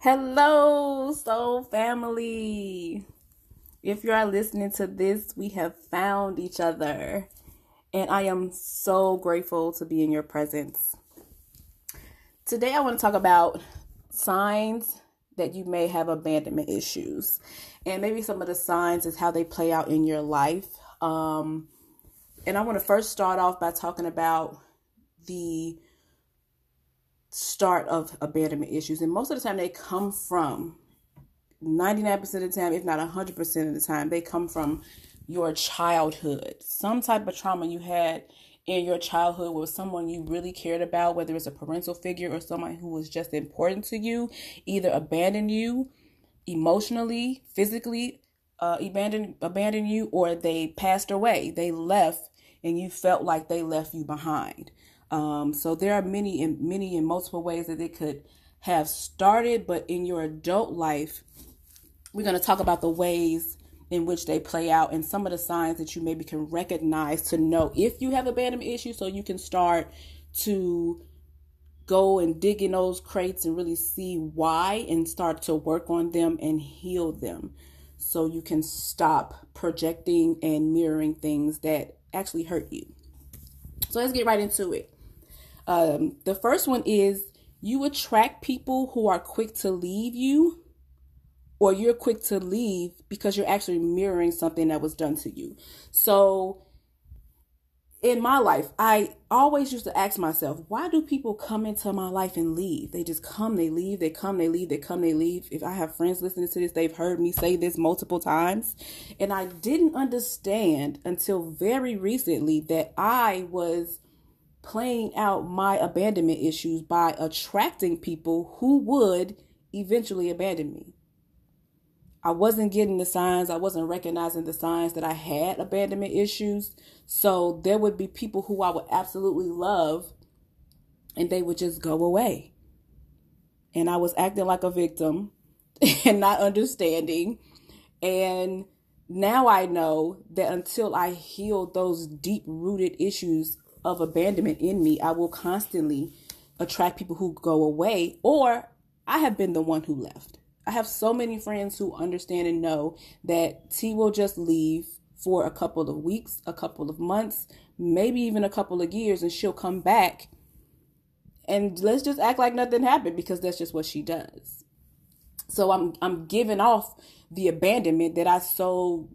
Hello, soul family. If you are listening to this, we have found each other, and I am so grateful to be in your presence. Today, I want to talk about signs that you may have abandonment issues, and maybe some of the signs is how they play out in your life. Um, and I want to first start off by talking about the start of abandonment issues. And most of the time, they come from 99% of the time, if not 100% of the time, they come from your childhood. Some type of trauma you had in your childhood with someone you really cared about, whether it's a parental figure or someone who was just important to you, either abandoned you emotionally, physically, uh, abandon abandon you, or they passed away. They left, and you felt like they left you behind. Um, so there are many in many and multiple ways that they could have started, but in your adult life, we're going to talk about the ways in which they play out and some of the signs that you maybe can recognize to know if you have abandonment issues so you can start to go and dig in those crates and really see why and start to work on them and heal them so you can stop projecting and mirroring things that actually hurt you. So let's get right into it. Um, the first one is you attract people who are quick to leave you, or you're quick to leave because you're actually mirroring something that was done to you. So, in my life, I always used to ask myself, why do people come into my life and leave? They just come, they leave, they come, they leave, they come, they leave. If I have friends listening to this, they've heard me say this multiple times. And I didn't understand until very recently that I was playing out my abandonment issues by attracting people who would eventually abandon me. I wasn't getting the signs, I wasn't recognizing the signs that I had abandonment issues. So there would be people who I would absolutely love and they would just go away. And I was acting like a victim and not understanding. And now I know that until I heal those deep rooted issues of abandonment in me, I will constantly attract people who go away, or I have been the one who left. I have so many friends who understand and know that T will just leave for a couple of weeks, a couple of months, maybe even a couple of years, and she'll come back and let's just act like nothing happened because that's just what she does. So I'm I'm giving off the abandonment that I so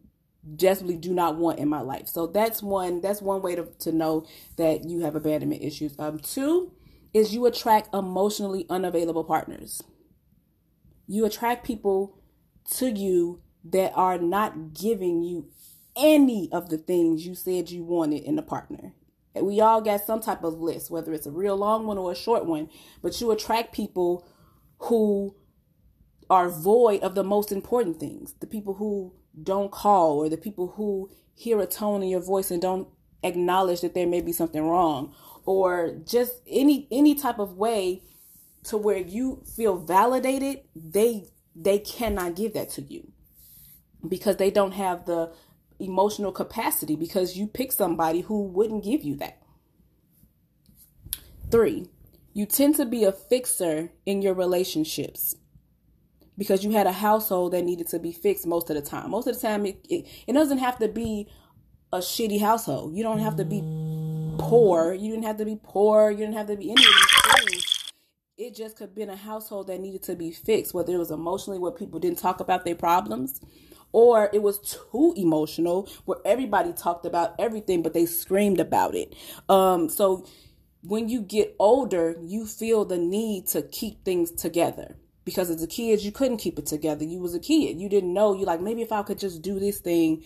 desperately do not want in my life. So that's one that's one way to, to know that you have abandonment issues. Um two is you attract emotionally unavailable partners. You attract people to you that are not giving you any of the things you said you wanted in a partner. And we all got some type of list, whether it's a real long one or a short one, but you attract people who are void of the most important things. The people who don't call or the people who hear a tone in your voice and don't acknowledge that there may be something wrong or just any any type of way to where you feel validated they they cannot give that to you because they don't have the emotional capacity because you pick somebody who wouldn't give you that. 3 you tend to be a fixer in your relationships because you had a household that needed to be fixed most of the time. Most of the time, it, it, it doesn't have to be a shitty household. You don't have to be poor. You didn't have to be poor. You didn't have to be any of these things. It just could have been a household that needed to be fixed, whether it was emotionally where people didn't talk about their problems, or it was too emotional where everybody talked about everything but they screamed about it. Um, so when you get older, you feel the need to keep things together because as a kid you couldn't keep it together. You was a kid. You didn't know. You like maybe if i could just do this thing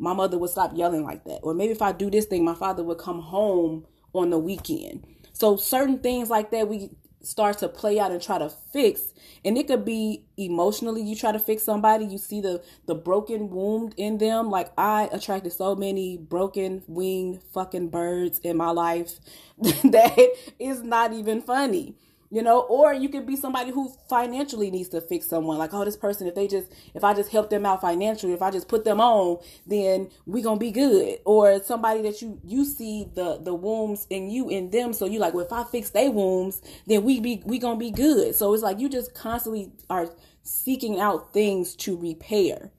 my mother would stop yelling like that. Or maybe if i do this thing my father would come home on the weekend. So certain things like that we start to play out and try to fix. And it could be emotionally you try to fix somebody you see the the broken wound in them. Like i attracted so many broken winged fucking birds in my life that is not even funny you know or you could be somebody who financially needs to fix someone. Like oh this person if they just if i just help them out financially if i just put them on then we gonna be good. Or somebody that you you see the the wombs in you in them. So you like well if i fix their wombs then we be we gonna be good. So it's like you just constantly are seeking out things to repair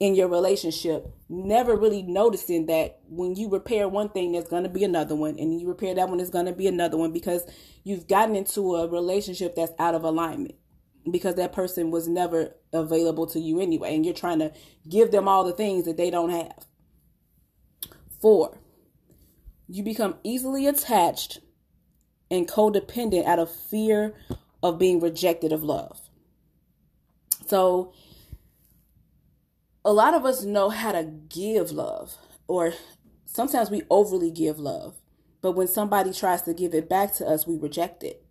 in your relationship, never really noticing that when you repair one thing, there's going to be another one, and you repair that one, there's going to be another one because you've gotten into a relationship that's out of alignment because that person was never available to you anyway, and you're trying to give them all the things that they don't have. Four, you become easily attached and codependent out of fear of being rejected of love. So, a lot of us know how to give love, or sometimes we overly give love. But when somebody tries to give it back to us, we reject it.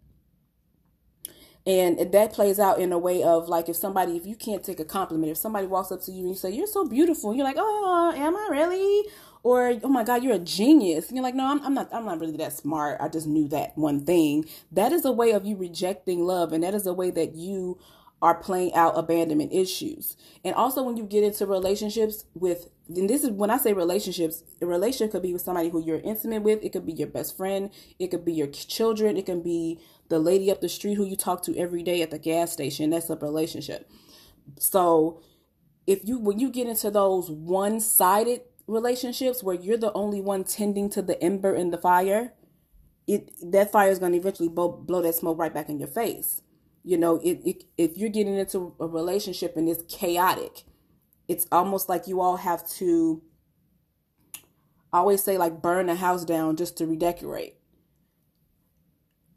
And that plays out in a way of like if somebody, if you can't take a compliment, if somebody walks up to you and you say, You're so beautiful, you're like, Oh, am I really? Or, oh my God, you're a genius. And you're like, no, I'm, I'm not, I'm not really that smart. I just knew that one thing. That is a way of you rejecting love. And that is a way that you are playing out abandonment issues. And also when you get into relationships with and this is when I say relationships, a relationship could be with somebody who you're intimate with, it could be your best friend, it could be your children, it can be the lady up the street who you talk to every day at the gas station. That's a relationship. So if you when you get into those one-sided relationships where you're the only one tending to the ember in the fire, it that fire is going to eventually blow, blow that smoke right back in your face you know it, it, if you're getting into a relationship and it's chaotic it's almost like you all have to always say like burn the house down just to redecorate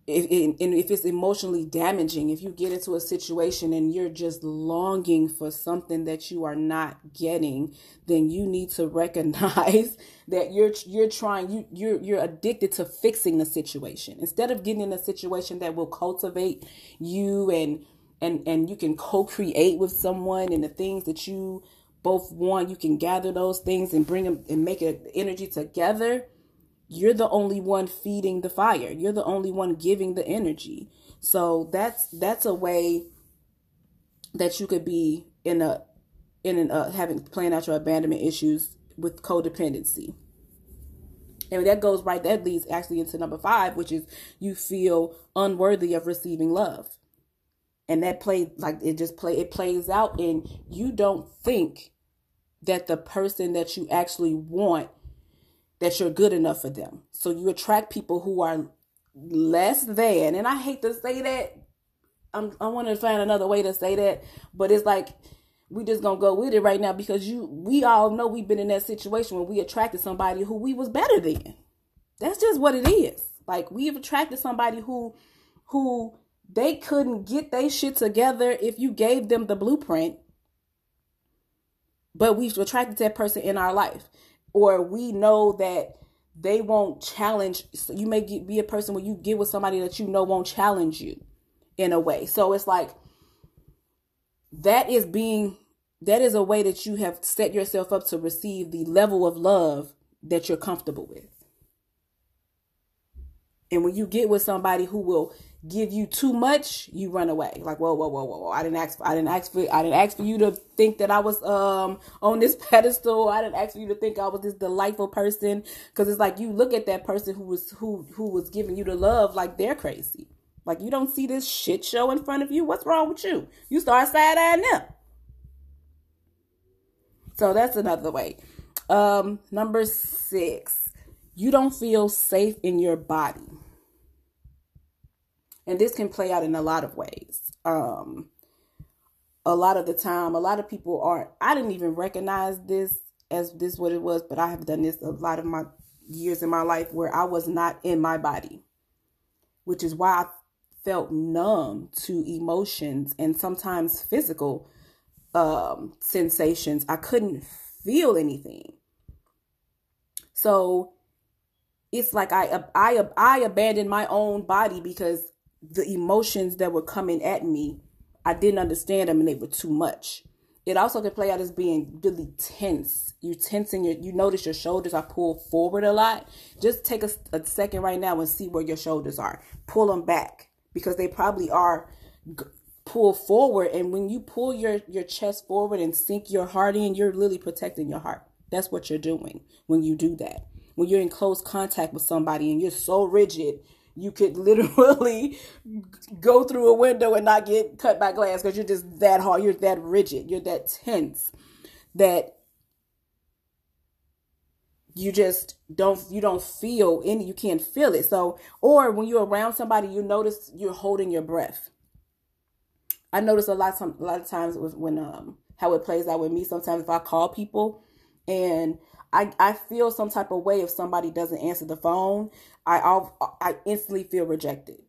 if, and if it's emotionally damaging, if you get into a situation and you're just longing for something that you are not getting, then you need to recognize that you're you're trying you you're you're addicted to fixing the situation instead of getting in a situation that will cultivate you and and and you can co-create with someone and the things that you both want. You can gather those things and bring them and make it energy together you're the only one feeding the fire. You're the only one giving the energy. So that's that's a way that you could be in a in an uh, having playing out your abandonment issues with codependency. And that goes right that leads actually into number 5 which is you feel unworthy of receiving love. And that play like it just play it plays out and you don't think that the person that you actually want that you're good enough for them. So you attract people who are less than, and I hate to say that. I'm, I want to find another way to say that, but it's like we just gonna go with it right now because you we all know we've been in that situation when we attracted somebody who we was better than. That's just what it is. Like we've attracted somebody who who they couldn't get their shit together if you gave them the blueprint. But we've attracted that person in our life or we know that they won't challenge so you may get, be a person where you get with somebody that you know won't challenge you in a way. So it's like that is being that is a way that you have set yourself up to receive the level of love that you're comfortable with. And when you get with somebody who will give you too much, you run away. Like, whoa, whoa, whoa, whoa. I didn't ask for, I didn't ask for, I didn't ask for you to think that I was, um, on this pedestal. I didn't ask for you to think I was this delightful person. Cause it's like, you look at that person who was, who, who was giving you the love like they're crazy. Like, you don't see this shit show in front of you. What's wrong with you? You start side eyeing them. So that's another way. Um, number six, you don't feel safe in your body and this can play out in a lot of ways. Um a lot of the time a lot of people aren't i didn't even recognize this as this what it was but i have done this a lot of my years in my life where i was not in my body which is why i felt numb to emotions and sometimes physical um sensations. I couldn't feel anything. So it's like I I I abandoned my own body because the emotions that were coming at me, I didn't understand them and they were too much. It also can play out as being really tense. You tensing your, you notice your shoulders are pulled forward a lot. Just take a, a second right now and see where your shoulders are. Pull them back. because they probably are g- pull forward and when you pull your your chest forward and sink your heart in you're literally protecting your heart that's what you're doing when you do that when you're in close contact with somebody and you're so rigid you could literally go through a window and not get cut by glass because you're just that hard you're that rigid you're that tense that you just don't you don't feel any you can't feel it so or when you're around somebody you notice you're holding your breath I notice a lot some a lot of times with when um how it plays out with me. Sometimes if I call people and I I feel some type of way if somebody doesn't answer the phone, I I'll, I instantly feel rejected.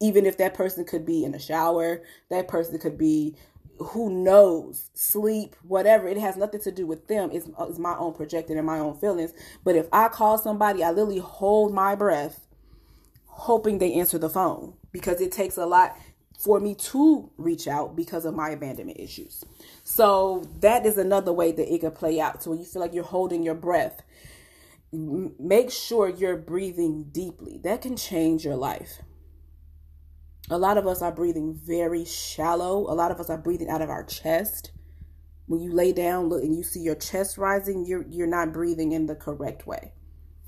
Even if that person could be in the shower, that person could be who knows sleep whatever. It has nothing to do with them. It's, it's my own projected and my own feelings. But if i call somebody i literally hold my breath hoping they answer the phone because it takes a lot for me to reach out because of my abandonment issues. So that is another way that it could play out. So when you feel like you're holding your breath, make sure you're breathing deeply. That can change your life. A lot of us are breathing very shallow. A lot of us are breathing out of our chest. When you lay down, look and you see your chest rising, you're you're not breathing in the correct way.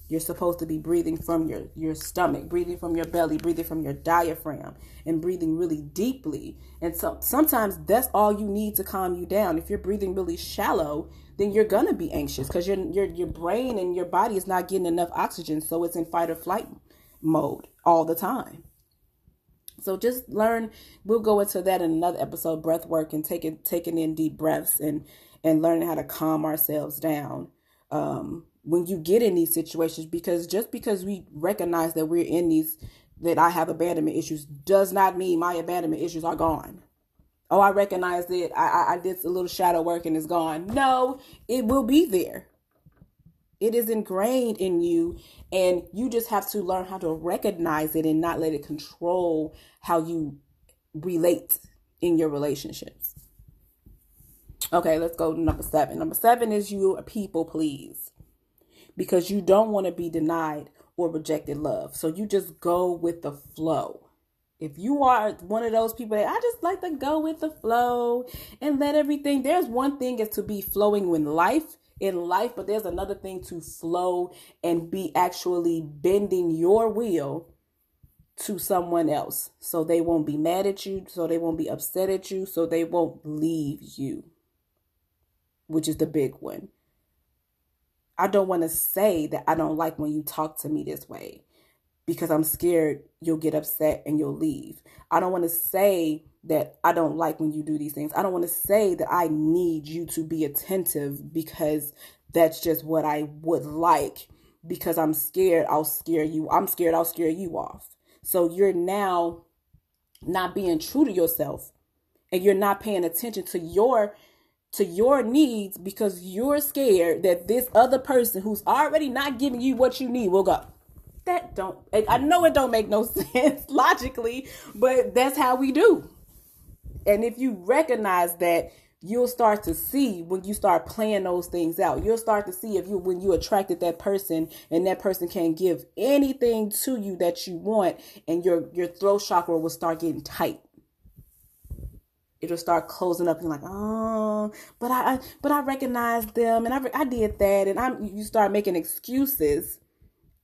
You're supposed to be breathing from your, your stomach, breathing from your belly, breathing from your diaphragm, and breathing really deeply. And so sometimes that's all you need to calm you down. If you're breathing really shallow, then you're gonna be anxious because your your your brain and your body is not getting enough oxygen, so it's in fight or flight mode all the time. So just learn. We'll go into that in another episode, breath work and taking taking in deep breaths and and learning how to calm ourselves down. Um, when you get in these situations because just because we recognize that we're in these that I have abandonment issues does not mean my abandonment issues are gone. Oh, I recognize it. I, I, I did a little shadow work and it's gone. No, it will be there. It is ingrained in you, and you just have to learn how to recognize it and not let it control how you relate in your relationships. Okay, let's go to number seven. Number seven is you people please because you don't want to be denied or rejected love. So you just go with the flow. If you are one of those people that I just like to go with the flow and let everything, there's one thing is to be flowing in life in life, but there's another thing to flow and be actually bending your will to someone else. So they won't be mad at you, so they won't be upset at you, so they won't leave you, which is the big one. I don't want to say that I don't like when you talk to me this way because I'm scared you'll get upset and you'll leave. I don't want to say that I don't like when you do these things. I don't want to say that I need you to be attentive because that's just what I would like because I'm scared I'll scare you. I'm scared I'll scare you off. So you're now not being true to yourself and you're not paying attention to your to your needs because you're scared that this other person who's already not giving you what you need will go. That don't I know it don't make no sense logically, but that's how we do. And if you recognize that you'll start to see when you start playing those things out. You'll start to see if you when you attracted that person and that person can't give anything to you that you want and your your throat chakra will start getting tight it'll start closing up. You're like, oh, but I, I but I recognize them, and I, I did that, and I'm. You start making excuses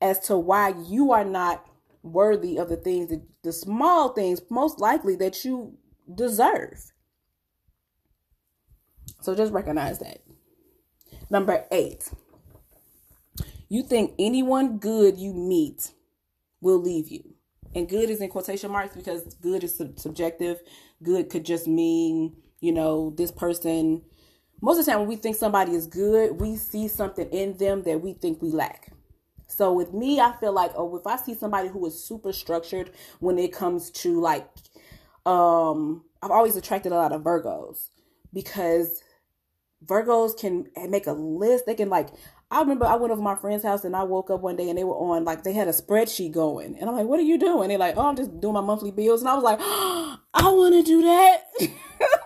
as to why you are not worthy of the things that the small things, most likely that you deserve. So just recognize that. Number eight, you think anyone good you meet will leave you. And good is in quotation marks because good is sub- subjective good could just mean, you know, this person. Most of the time, when we think somebody is good, we see something in them that we think we lack. So with me, I feel like, oh, if I see somebody who is super structured when it comes to like, um, I've always attracted a lot of Virgos because Virgos can make a list. They can like I remember I went over my friend's house and I woke up one day and they were on like they had a spreadsheet going and I'm like, what are you doing? They're like, oh, I'm just doing my monthly bills and I was like, oh, I want to do that.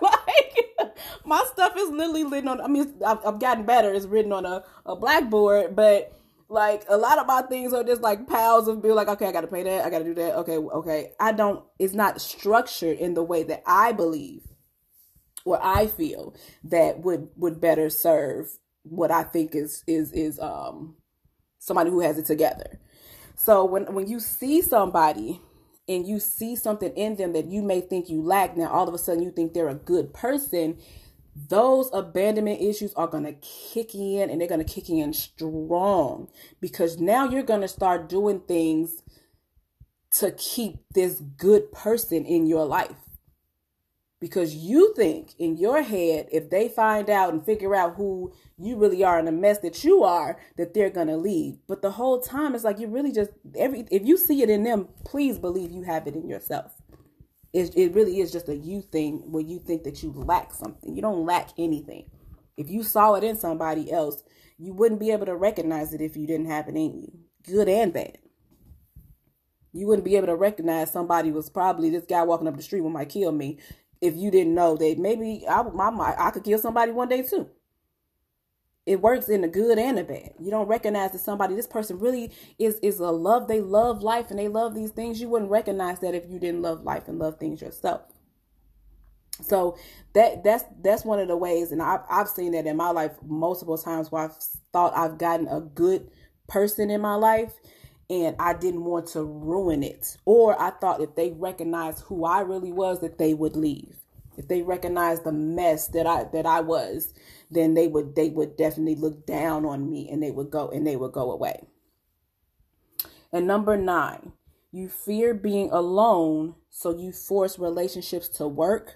like my stuff is literally written on. I mean, I've, I've, gotten better. It's written on a, a blackboard, but Like a lot of my things are just like piles of bill. Like okay, I got to pay that. I got to do that. Okay, okay. I don't. It's not structured in the way that I believe or I feel that would would better serve what I think is is is um somebody who has it together. So when when you see somebody and you see something in them that you may think you lack, now all of a sudden you think they're a good person, those abandonment issues are going to kick in and they're going to kick in strong because now you're going to start doing things to keep this good person in your life because you think in your head if they find out and figure out who you really are and the mess that you are that they're going to leave. But the whole time it's like you really just every if you see it in them please believe you have it in yourself. It, it really is just a you thing where you think that you lack something. You don't lack anything. If you saw it in somebody else you wouldn't be able to recognize it if you didn't have it in you. Good and bad. You wouldn't be able to recognize somebody was probably this guy walking up the street would might kill me if you didn't know that maybe I, my, I could kill somebody one day too. It works in the good and the bad. You don't recognize that somebody, this person really is is a love. They love life and they love these things. You wouldn't recognize that if you didn't love life and love things yourself. So that that's that's one of the ways, and I've I've seen that in my life multiple times where I've thought I've gotten a good person in my life, and I didn't want to ruin it. Or I thought if they recognized who I really was, that they would leave. If they recognized the mess that I that I was, then they would they would definitely look down on me and they would go and they would go away. And number nine, you fear being alone, so you force relationships to work.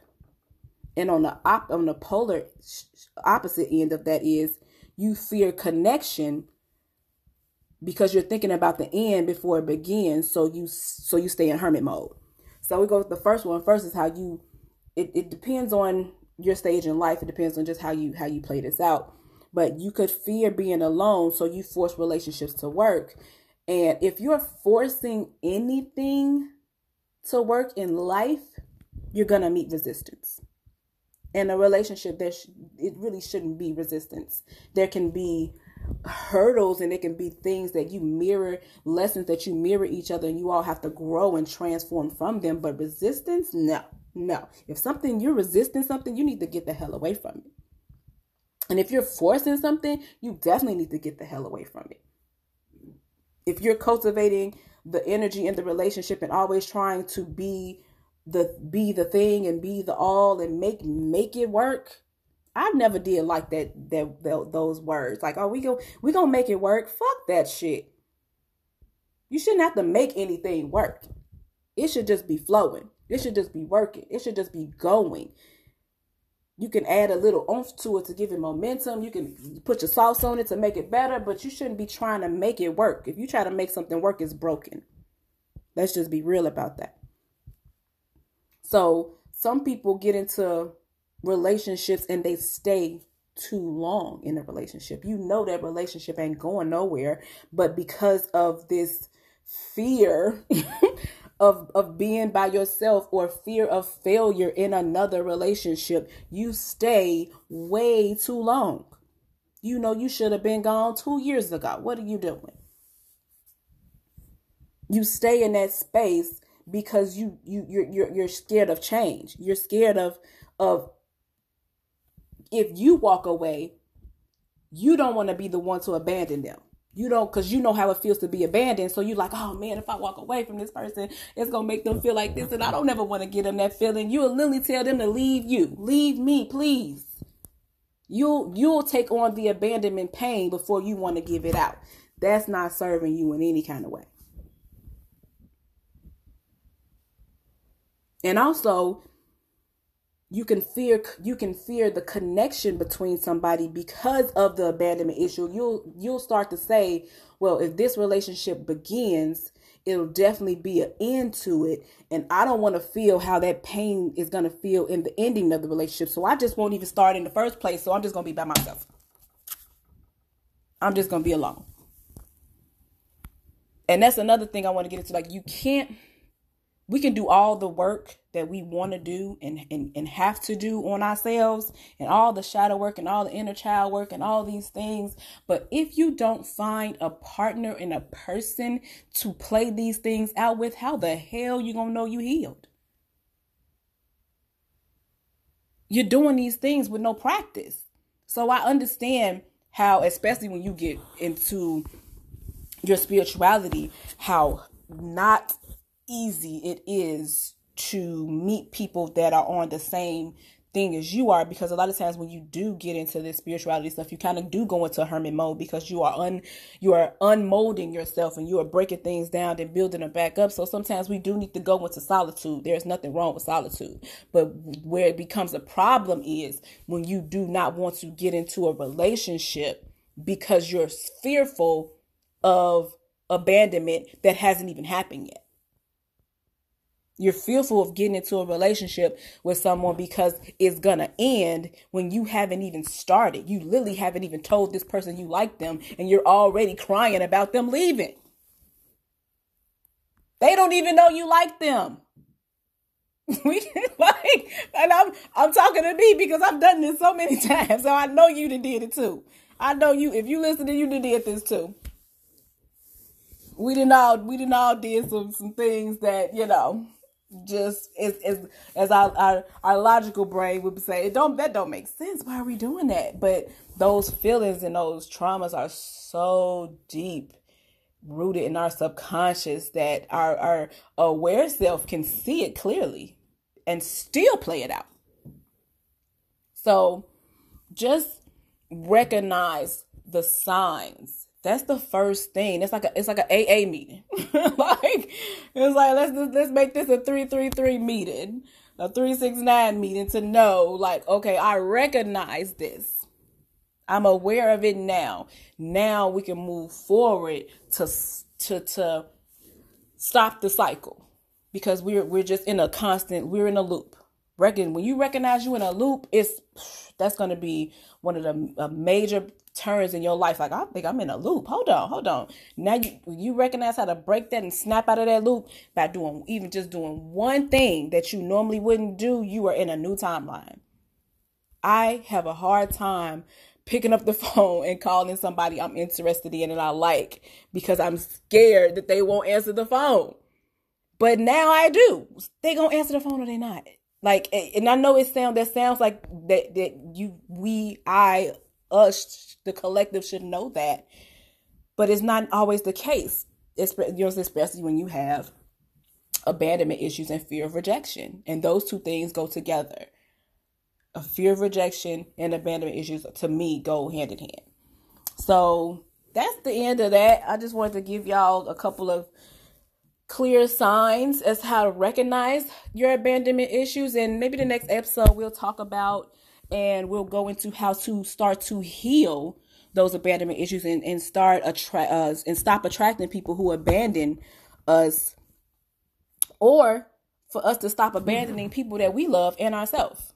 And on the op- on the polar opposite end of that is you fear connection because you're thinking about the end before it begins so you so you stay in hermit mode. So we go with the first one. First is how you it, it depends on your stage in life. It depends on just how you how you play this out. But you could fear being alone so you force relationships to work. And if you're forcing anything to work in life you're gonna meet resistance. In a relationship there sh- it really shouldn't be resistance. There can be hurdles and it can be things that you mirror lessons that you mirror each other and you all have to grow and transform from them. But resistance no no. If something you're resisting something you need to get the hell away from it. And if you're forcing something you definitely need to get the hell away from it. If you're cultivating the energy in the relationship and always trying to be the be the thing and be the all and make make it work I never did like that, that that those words. Like, oh, we go we gonna make it work. Fuck that shit. You shouldn't have to make anything work. It should just be flowing. It should just be working. It should just be going. You can add a little oomph to it to give it momentum. You can put your sauce on it to make it better, but you shouldn't be trying to make it work. If you try to make something work, it's broken. Let's just be real about that. So some people get into relationships and they stay too long in a relationship. You know that relationship ain't going nowhere, but because of this fear of of being by yourself or fear of failure in another relationship, you stay way too long. You know you should have been gone 2 years ago. What are you doing? You stay in that space because you you you're you're, you're scared of change. You're scared of of if you walk away, you don't want to be the one to abandon them. You don't, because you know how it feels to be abandoned. So you're like, oh man, if I walk away from this person, it's to make them feel like this. And I don't ever want to get them that feeling. You'll literally tell them to leave you. Leave me, please. You'll, you'll take on the abandonment pain before you want to give it out. That's not serving you in any kind of way. And also, you can fear you can fear the connection between somebody because of the abandonment issue. You'll you'll start to say well if this relationship begins it'll definitely be an end to it. And i don't want to feel how that pain is going to feel in the ending of the relationship. So i just won't even start in the first place. So i'm just going to be by myself. I'm just going to be alone. And that's another thing i want to get into. Like you can't we can do all the work that we want to do and, and, and have to do on ourselves and all the shadow work and all the inner child work and all these things. But if you don't find a partner and a person to play these things out with, how the hell you gonna know you healed? You're doing these things with no practice. So I understand how, especially when you get into your spirituality, how not easy it is to meet people that are on the same thing as you are because a lot of times when you do get into this spirituality stuff you kind of do go into hermit mode because you are un you are unmolding yourself and you are breaking things down and building them back up. So sometimes we do need to go into solitude. There's nothing wrong with solitude. But where it becomes a problem is when you do not want to get into a relationship because you're fearful of abandonment that hasn't even happened yet you're fearful of getting into a relationship with someone because it's gonna end when you haven't even started. You literally haven't even told this person you like them, and you're already crying about them leaving. They don't even know you like them. we like, and I'm I'm talking to me because I've done this so many times, so I know you did it too. I know you. If you listen to you did this too. We didn't all we didn't all did some some things that you know just as as, as our, our our logical brain would say it don't that don't make sense. Why are we doing that? But those feelings and those traumas are so deep rooted in our subconscious that our our aware self can see it clearly and still play it out. So just recognize the signs that's the first thing. It's like a it's like an AA meeting. like it's like let's let's make this a three three three meeting, a three six nine meeting to know like okay I recognize this. I'm aware of it now. Now we can move forward to to to stop the cycle because we're we're just in a constant we're in a loop. Reckon when you recognize you in a loop, it's that's going to be one of the major turns in your life. Like i think i'm in a loop. Hold on hold on. Now you you recognize how to break that and snap out of that loop by doing even just doing one thing that you normally wouldn't do. You are in a new timeline. I have a hard time picking up the phone and calling somebody i'm interested in and i like because i'm scared that they won't answer the phone. But now i do. They gonna answer the phone or they not. Like and i know it sounds that sounds like that that you we i us, the collective, should know that. But it's not always the case. You know, especially when you have abandonment issues and fear of rejection. And those two things go together. A fear of rejection and abandonment issues, to me, go hand in hand. So that's the end of that. I just wanted to give y'all a couple of clear signs as how to recognize your abandonment issues. And maybe the next episode, we'll talk about and we'll go into how to start to heal those abandonment issues and, and start attract us uh, and stop attracting people who abandon us or for us to stop abandoning people that we love and ourselves.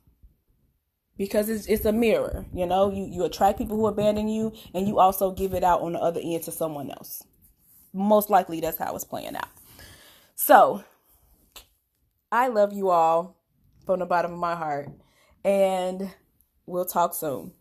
Because it's, it's a mirror you know you, you attract people who abandon you and you also give it out on the other end to someone else. Most likely that's how it's playing out. So i love you all from the bottom of my heart. And We'll talk soon.